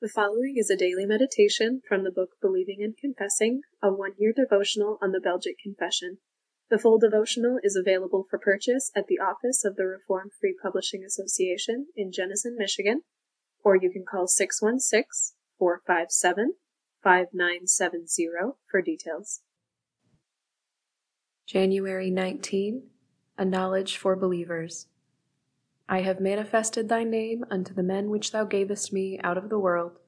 The following is a daily meditation from the book Believing and Confessing, a one year devotional on the Belgic Confession. The full devotional is available for purchase at the office of the Reformed Free Publishing Association in Jenison, Michigan, or you can call 616 457 5970 for details. January 19 A Knowledge for Believers. I have manifested thy name unto the men which thou gavest me out of the world.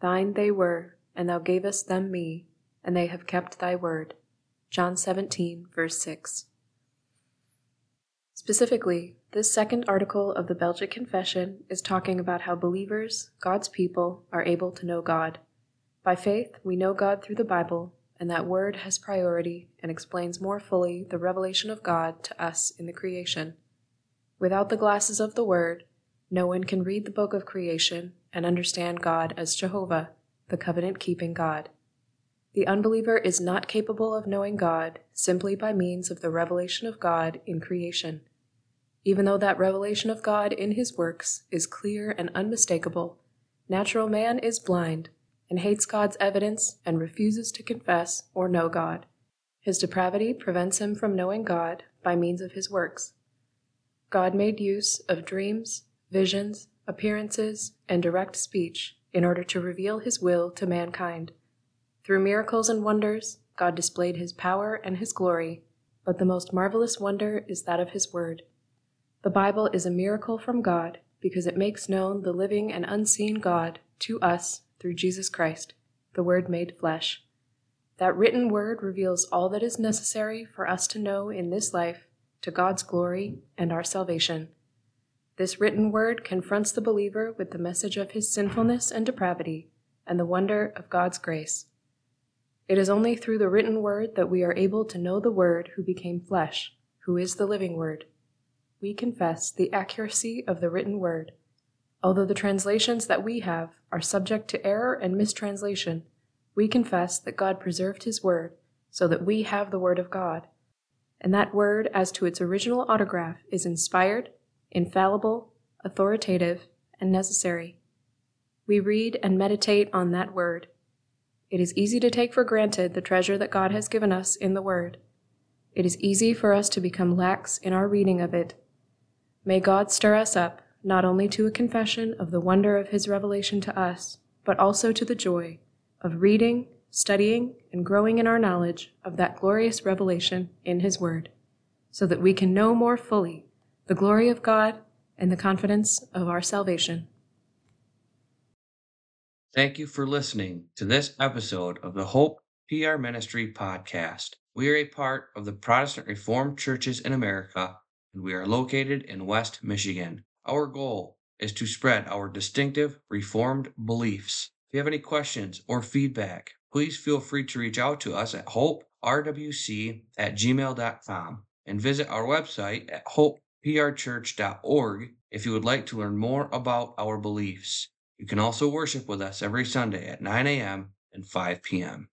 Thine they were, and thou gavest them me, and they have kept thy word. John 17, verse 6. Specifically, this second article of the Belgic Confession is talking about how believers, God's people, are able to know God. By faith, we know God through the Bible, and that word has priority and explains more fully the revelation of God to us in the creation. Without the glasses of the Word, no one can read the book of creation and understand God as Jehovah, the covenant keeping God. The unbeliever is not capable of knowing God simply by means of the revelation of God in creation. Even though that revelation of God in his works is clear and unmistakable, natural man is blind and hates God's evidence and refuses to confess or know God. His depravity prevents him from knowing God by means of his works. God made use of dreams, visions, appearances, and direct speech in order to reveal his will to mankind. Through miracles and wonders, God displayed his power and his glory, but the most marvelous wonder is that of his word. The Bible is a miracle from God because it makes known the living and unseen God to us through Jesus Christ, the Word made flesh. That written word reveals all that is necessary for us to know in this life to God's glory and our salvation. This written word confronts the believer with the message of his sinfulness and depravity and the wonder of God's grace. It is only through the written word that we are able to know the Word who became flesh, who is the living Word. We confess the accuracy of the written word. Although the translations that we have are subject to error and mistranslation, we confess that God preserved His Word so that we have the Word of God and that word, as to its original autograph, is inspired, infallible, authoritative, and necessary. We read and meditate on that word. It is easy to take for granted the treasure that God has given us in the word. It is easy for us to become lax in our reading of it. May God stir us up not only to a confession of the wonder of his revelation to us, but also to the joy of reading studying and growing in our knowledge of that glorious revelation in His Word, so that we can know more fully the glory of God and the confidence of our salvation. Thank you for listening to this episode of the Hope PR Ministry podcast. We are a part of the Protestant Reformed Churches in America, and we are located in West Michigan. Our goal is to spread our distinctive Reformed beliefs. If you have any questions or feedback, please feel free to reach out to us at hoperwc at gmail.com and visit our website at hopeprchurch.org if you would like to learn more about our beliefs. You can also worship with us every Sunday at 9 a.m. and 5 p.m.